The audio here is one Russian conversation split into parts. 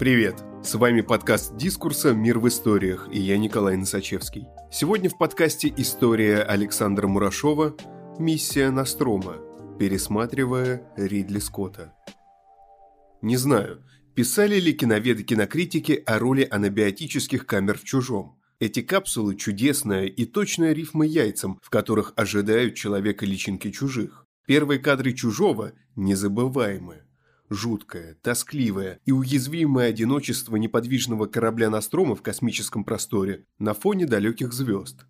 Привет! С вами подкаст «Дискурса. Мир в историях» и я Николай Носачевский. Сегодня в подкасте история Александра Мурашова «Миссия Настрома», пересматривая Ридли Скотта. Не знаю, писали ли киноведы-кинокритики о роли анабиотических камер в «Чужом». Эти капсулы – чудесная и точная рифма яйцам, в которых ожидают человека личинки чужих. Первые кадры «Чужого» незабываемые жуткое, тоскливое и уязвимое одиночество неподвижного корабля Настрома в космическом просторе на фоне далеких звезд.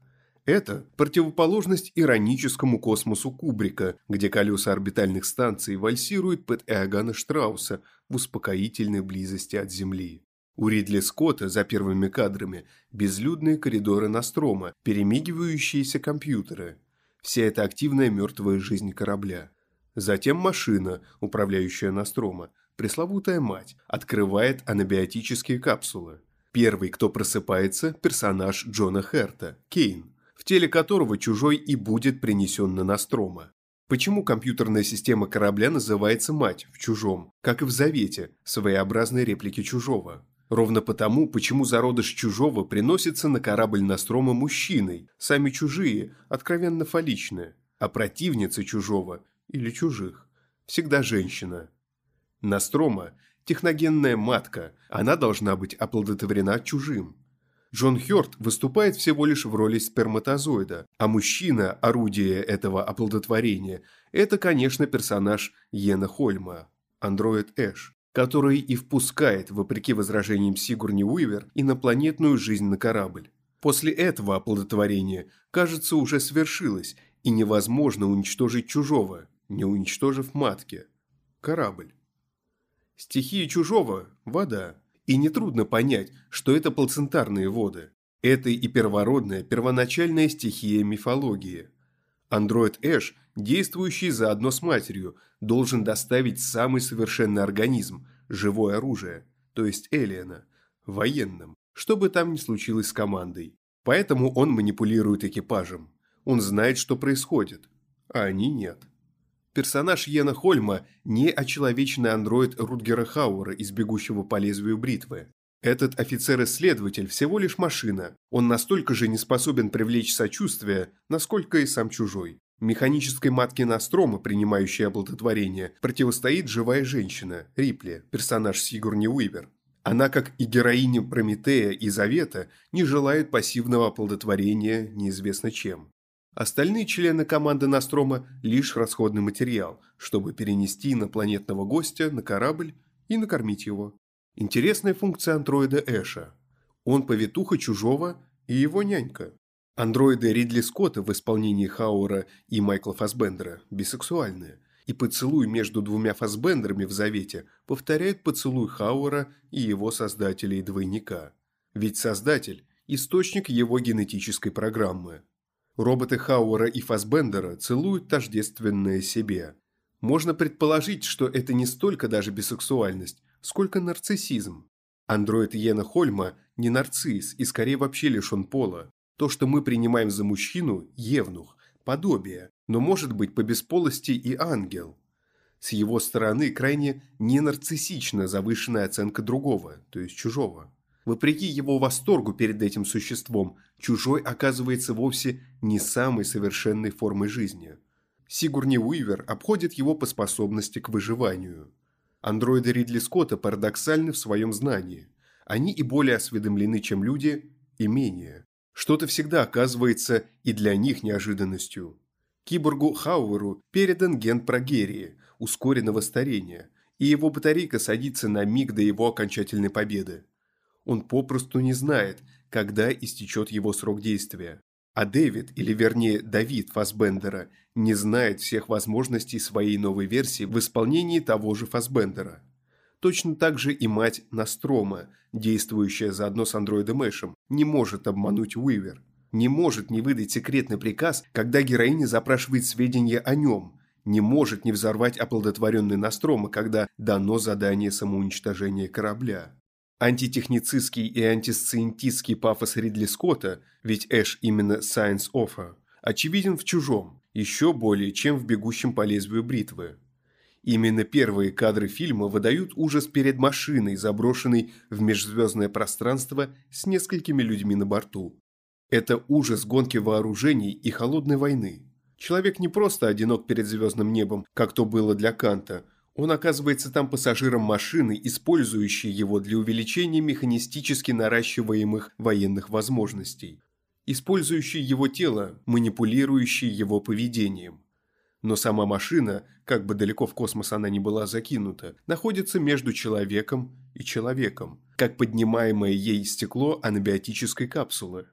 Это противоположность ироническому космосу Кубрика, где колеса орбитальных станций вальсируют под Эогана Штрауса в успокоительной близости от Земли. У Ридли Скотта за первыми кадрами безлюдные коридоры Настрома, перемигивающиеся компьютеры. Вся эта активная мертвая жизнь корабля. Затем машина, управляющая Настрома, пресловутая мать, открывает анабиотические капсулы. Первый, кто просыпается, персонаж Джона Херта, Кейн, в теле которого чужой и будет принесен на Настрома. Почему компьютерная система корабля называется «мать» в «Чужом», как и в «Завете», своеобразной реплики «Чужого»? Ровно потому, почему зародыш чужого приносится на корабль Настрома мужчиной, сами чужие, откровенно фаличные, а противница чужого или чужих. Всегда женщина. Настрома – техногенная матка, она должна быть оплодотворена чужим. Джон Хёрд выступает всего лишь в роли сперматозоида, а мужчина, орудие этого оплодотворения, это, конечно, персонаж Йена Хольма, андроид Эш, который и впускает, вопреки возражениям Сигурни Уивер, инопланетную жизнь на корабль. После этого оплодотворение, кажется, уже свершилось, и невозможно уничтожить чужого, не уничтожив матки. Корабль. Стихия чужого – вода. И нетрудно понять, что это плацентарные воды. Это и первородная, первоначальная стихия мифологии. Андроид Эш, действующий заодно с матерью, должен доставить самый совершенный организм – живое оружие, то есть Элиена, военным, что бы там ни случилось с командой. Поэтому он манипулирует экипажем. Он знает, что происходит, а они нет. Персонаж Йена Хольма – не очеловеченный андроид Рутгера Хауэра из «Бегущего по лезвию бритвы». Этот офицер-исследователь всего лишь машина. Он настолько же не способен привлечь сочувствие, насколько и сам чужой. Механической матке Настрома, принимающей оплодотворение, противостоит живая женщина, Рипли, персонаж Сигурни Уивер. Она, как и героиня Прометея и Завета, не желает пассивного оплодотворения неизвестно чем. Остальные члены команды Настрома – лишь расходный материал, чтобы перенести инопланетного гостя на корабль и накормить его. Интересная функция андроида Эша. Он повитуха чужого и его нянька. Андроиды Ридли Скотта в исполнении Хауэра и Майкла Фасбендера бисексуальные, и поцелуй между двумя Фасбендерами в Завете повторяет поцелуй Хауэра и его создателя-двойника. Ведь создатель – источник его генетической программы – Роботы Хауэра и Фасбендера целуют тождественное себе. Можно предположить, что это не столько даже бисексуальность, сколько нарциссизм. Андроид Йена Хольма не нарцисс и скорее вообще лишен пола. То, что мы принимаем за мужчину – евнух, подобие, но может быть по бесполости и ангел. С его стороны крайне ненарциссична завышенная оценка другого, то есть чужого. Вопреки его восторгу перед этим существом, чужой оказывается вовсе не самой совершенной формой жизни. Сигурни Уивер обходит его по способности к выживанию. Андроиды Ридли Скотта парадоксальны в своем знании. Они и более осведомлены, чем люди, и менее. Что-то всегда оказывается и для них неожиданностью. Киборгу Хауэру передан ген прогерии, ускоренного старения, и его батарейка садится на миг до его окончательной победы. Он попросту не знает, когда истечет его срок действия. А Дэвид, или вернее Давид Фасбендера, не знает всех возможностей своей новой версии в исполнении того же Фасбендера. Точно так же и мать Настрома, действующая заодно с андроидом Эшем, не может обмануть Уивер. Не может не выдать секретный приказ, когда героиня запрашивает сведения о нем. Не может не взорвать оплодотворенный Настрома, когда дано задание самоуничтожения корабля. Антитехницистский и антисциентистский пафос Ридли Скотта, ведь Эш именно science offer, очевиден в «Чужом», еще более, чем в «Бегущем по лезвию бритвы». Именно первые кадры фильма выдают ужас перед машиной, заброшенной в межзвездное пространство с несколькими людьми на борту. Это ужас гонки вооружений и холодной войны. Человек не просто одинок перед звездным небом, как то было для Канта. Он оказывается там пассажиром машины, использующей его для увеличения механистически наращиваемых военных возможностей. Использующий его тело, манипулирующий его поведением. Но сама машина, как бы далеко в космос она ни была закинута, находится между человеком и человеком, как поднимаемое ей стекло анабиотической капсулы.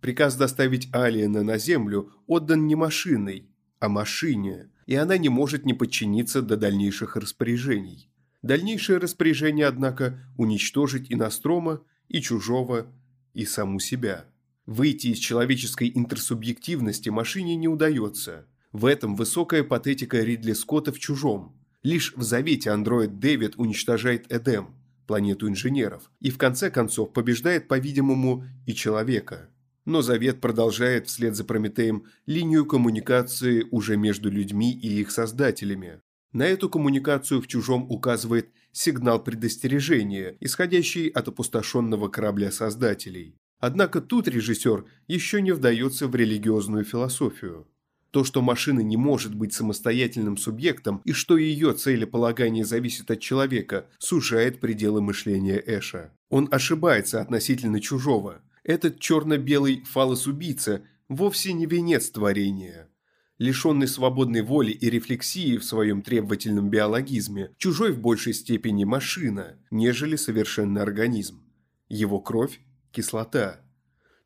Приказ доставить Алиена на Землю отдан не машиной, а машине, и она не может не подчиниться до дальнейших распоряжений. Дальнейшее распоряжение, однако, уничтожить и Настрома, и Чужого, и саму себя. Выйти из человеческой интерсубъективности машине не удается – в этом высокая патетика Ридли Скотта в «Чужом». Лишь в «Завете» андроид Дэвид уничтожает Эдем, планету инженеров, и в конце концов побеждает, по-видимому, и человека. Но Завет продолжает вслед за Прометеем линию коммуникации уже между людьми и их создателями. На эту коммуникацию в «Чужом» указывает сигнал предостережения, исходящий от опустошенного корабля создателей. Однако тут режиссер еще не вдается в религиозную философию. То, что машина не может быть самостоятельным субъектом и что ее целеполагание зависит от человека, сужает пределы мышления Эша. Он ошибается относительно чужого. Этот черно-белый фалос-убийца вовсе не венец творения. Лишенный свободной воли и рефлексии в своем требовательном биологизме, чужой в большей степени машина, нежели совершенный организм. Его кровь – кислота.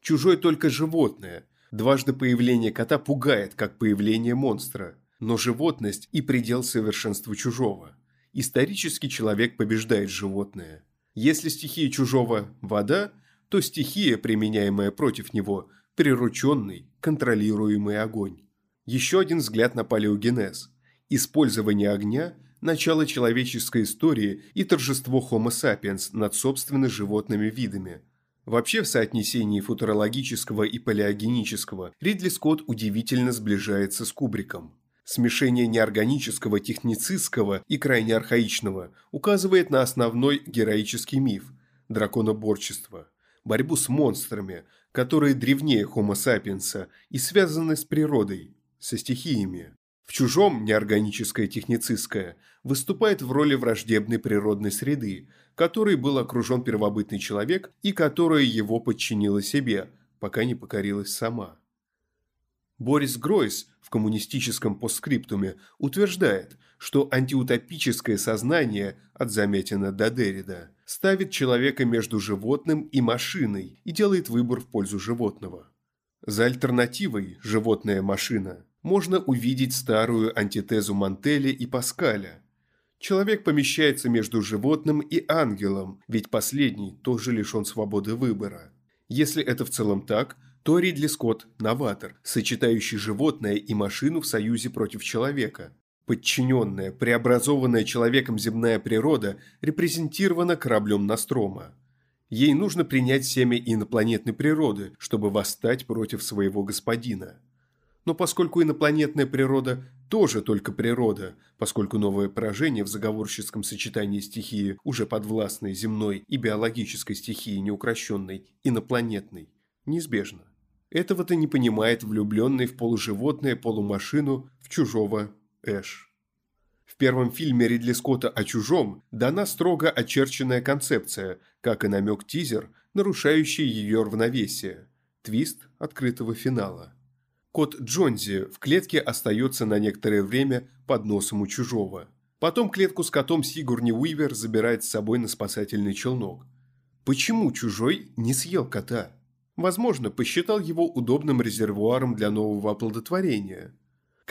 Чужой только животное – Дважды появление кота пугает, как появление монстра, но животность и предел совершенства чужого. Исторически человек побеждает животное. Если стихия чужого – вода, то стихия, применяемая против него – прирученный, контролируемый огонь. Еще один взгляд на палеогенез. Использование огня – начало человеческой истории и торжество Homo sapiens над собственно животными видами – Вообще в соотнесении футурологического и палеогенического Ридли Скотт удивительно сближается с Кубриком. Смешение неорганического, техницистского и крайне архаичного указывает на основной героический миф – драконоборчество, борьбу с монстрами, которые древнее Homo sapiens и связаны с природой, со стихиями. В чужом неорганическое техницистское выступает в роли враждебной природной среды, которой был окружен первобытный человек и которая его подчинила себе, пока не покорилась сама. Борис Гройс в коммунистическом постскриптуме утверждает, что антиутопическое сознание от Заметина до Деррида ставит человека между животным и машиной и делает выбор в пользу животного. За альтернативой «животная-машина» можно увидеть старую антитезу Мантеля и Паскаля, Человек помещается между животным и ангелом, ведь последний тоже лишен свободы выбора. Если это в целом так, то Ридли Скотт – новатор, сочетающий животное и машину в союзе против человека. Подчиненная, преобразованная человеком земная природа репрезентирована кораблем Настрома. Ей нужно принять семя инопланетной природы, чтобы восстать против своего господина. Но поскольку инопланетная природа тоже только природа, поскольку новое поражение в заговорческом сочетании стихии, уже подвластной земной и биологической стихии неукрощенной, инопланетной, неизбежно. Этого-то не понимает влюбленный в полуживотное полумашину в чужого Эш. В первом фильме Ридли Скотта о чужом дана строго очерченная концепция, как и намек-тизер, нарушающий ее равновесие. Твист открытого финала. Кот Джонзи в клетке остается на некоторое время под носом у чужого. Потом клетку с котом Сигурни Уивер забирает с собой на спасательный челнок. Почему чужой не съел кота? Возможно, посчитал его удобным резервуаром для нового оплодотворения.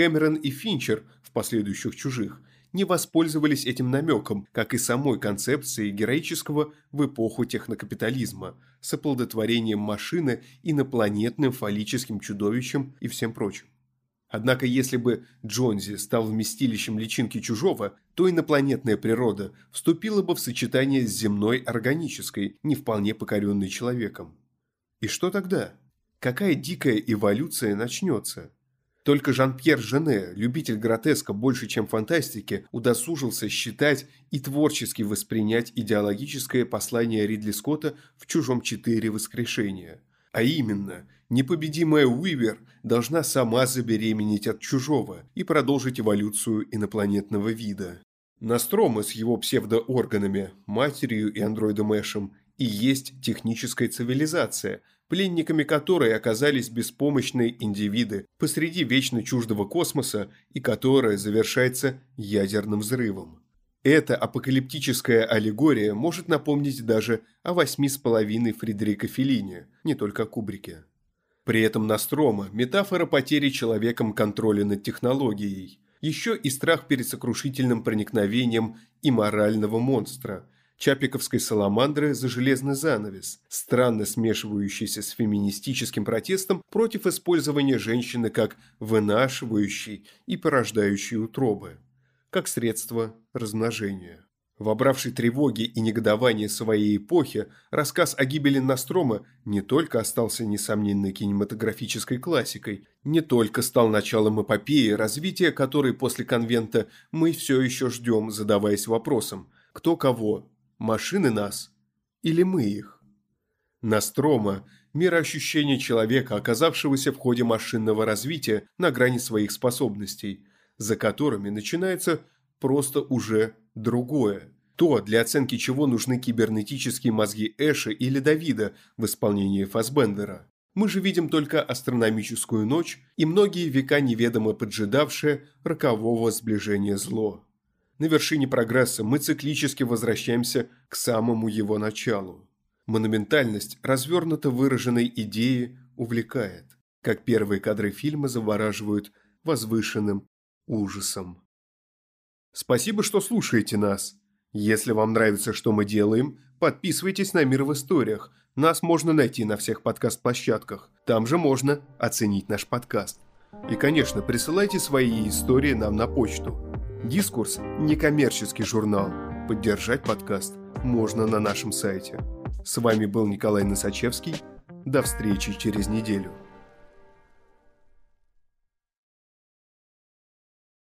Кэмерон и Финчер в последующих «Чужих» не воспользовались этим намеком, как и самой концепцией героического в эпоху технокапитализма с оплодотворением машины инопланетным фаллическим чудовищем и всем прочим. Однако если бы Джонзи стал вместилищем личинки чужого, то инопланетная природа вступила бы в сочетание с земной органической, не вполне покоренной человеком. И что тогда? Какая дикая эволюция начнется? Только Жан-Пьер Жене, любитель гротеска больше, чем фантастики, удосужился считать и творчески воспринять идеологическое послание Ридли Скотта в «Чужом четыре воскрешения». А именно, непобедимая Уивер должна сама забеременеть от чужого и продолжить эволюцию инопланетного вида. Настрома с его псевдоорганами, матерью и андроидом Эшем и есть техническая цивилизация, пленниками которой оказались беспомощные индивиды посреди вечно чуждого космоса и которая завершается ядерным взрывом. Эта апокалиптическая аллегория может напомнить даже о восьми с половиной Фредерика Феллини, не только о Кубрике. При этом Настрома – метафора потери человеком контроля над технологией, еще и страх перед сокрушительным проникновением и морального монстра – чапиковской саламандры за железный занавес, странно смешивающийся с феминистическим протестом против использования женщины как вынашивающей и порождающей утробы, как средство размножения. Вобравший тревоги и негодование своей эпохи, рассказ о гибели Настрома не только остался несомненной кинематографической классикой, не только стал началом эпопеи, развития которой после конвента мы все еще ждем, задаваясь вопросом, кто кого, машины нас или мы их. Настрома – мироощущение человека, оказавшегося в ходе машинного развития на грани своих способностей, за которыми начинается просто уже другое. То, для оценки чего нужны кибернетические мозги Эша или Давида в исполнении Фасбендера. Мы же видим только астрономическую ночь и многие века неведомо поджидавшее рокового сближения зло на вершине прогресса мы циклически возвращаемся к самому его началу. Монументальность развернуто выраженной идеи увлекает, как первые кадры фильма завораживают возвышенным ужасом. Спасибо, что слушаете нас. Если вам нравится, что мы делаем, подписывайтесь на «Мир в историях». Нас можно найти на всех подкаст-площадках. Там же можно оценить наш подкаст. И, конечно, присылайте свои истории нам на почту – Дискурс – некоммерческий журнал. Поддержать подкаст можно на нашем сайте. С вами был Николай Носачевский. До встречи через неделю.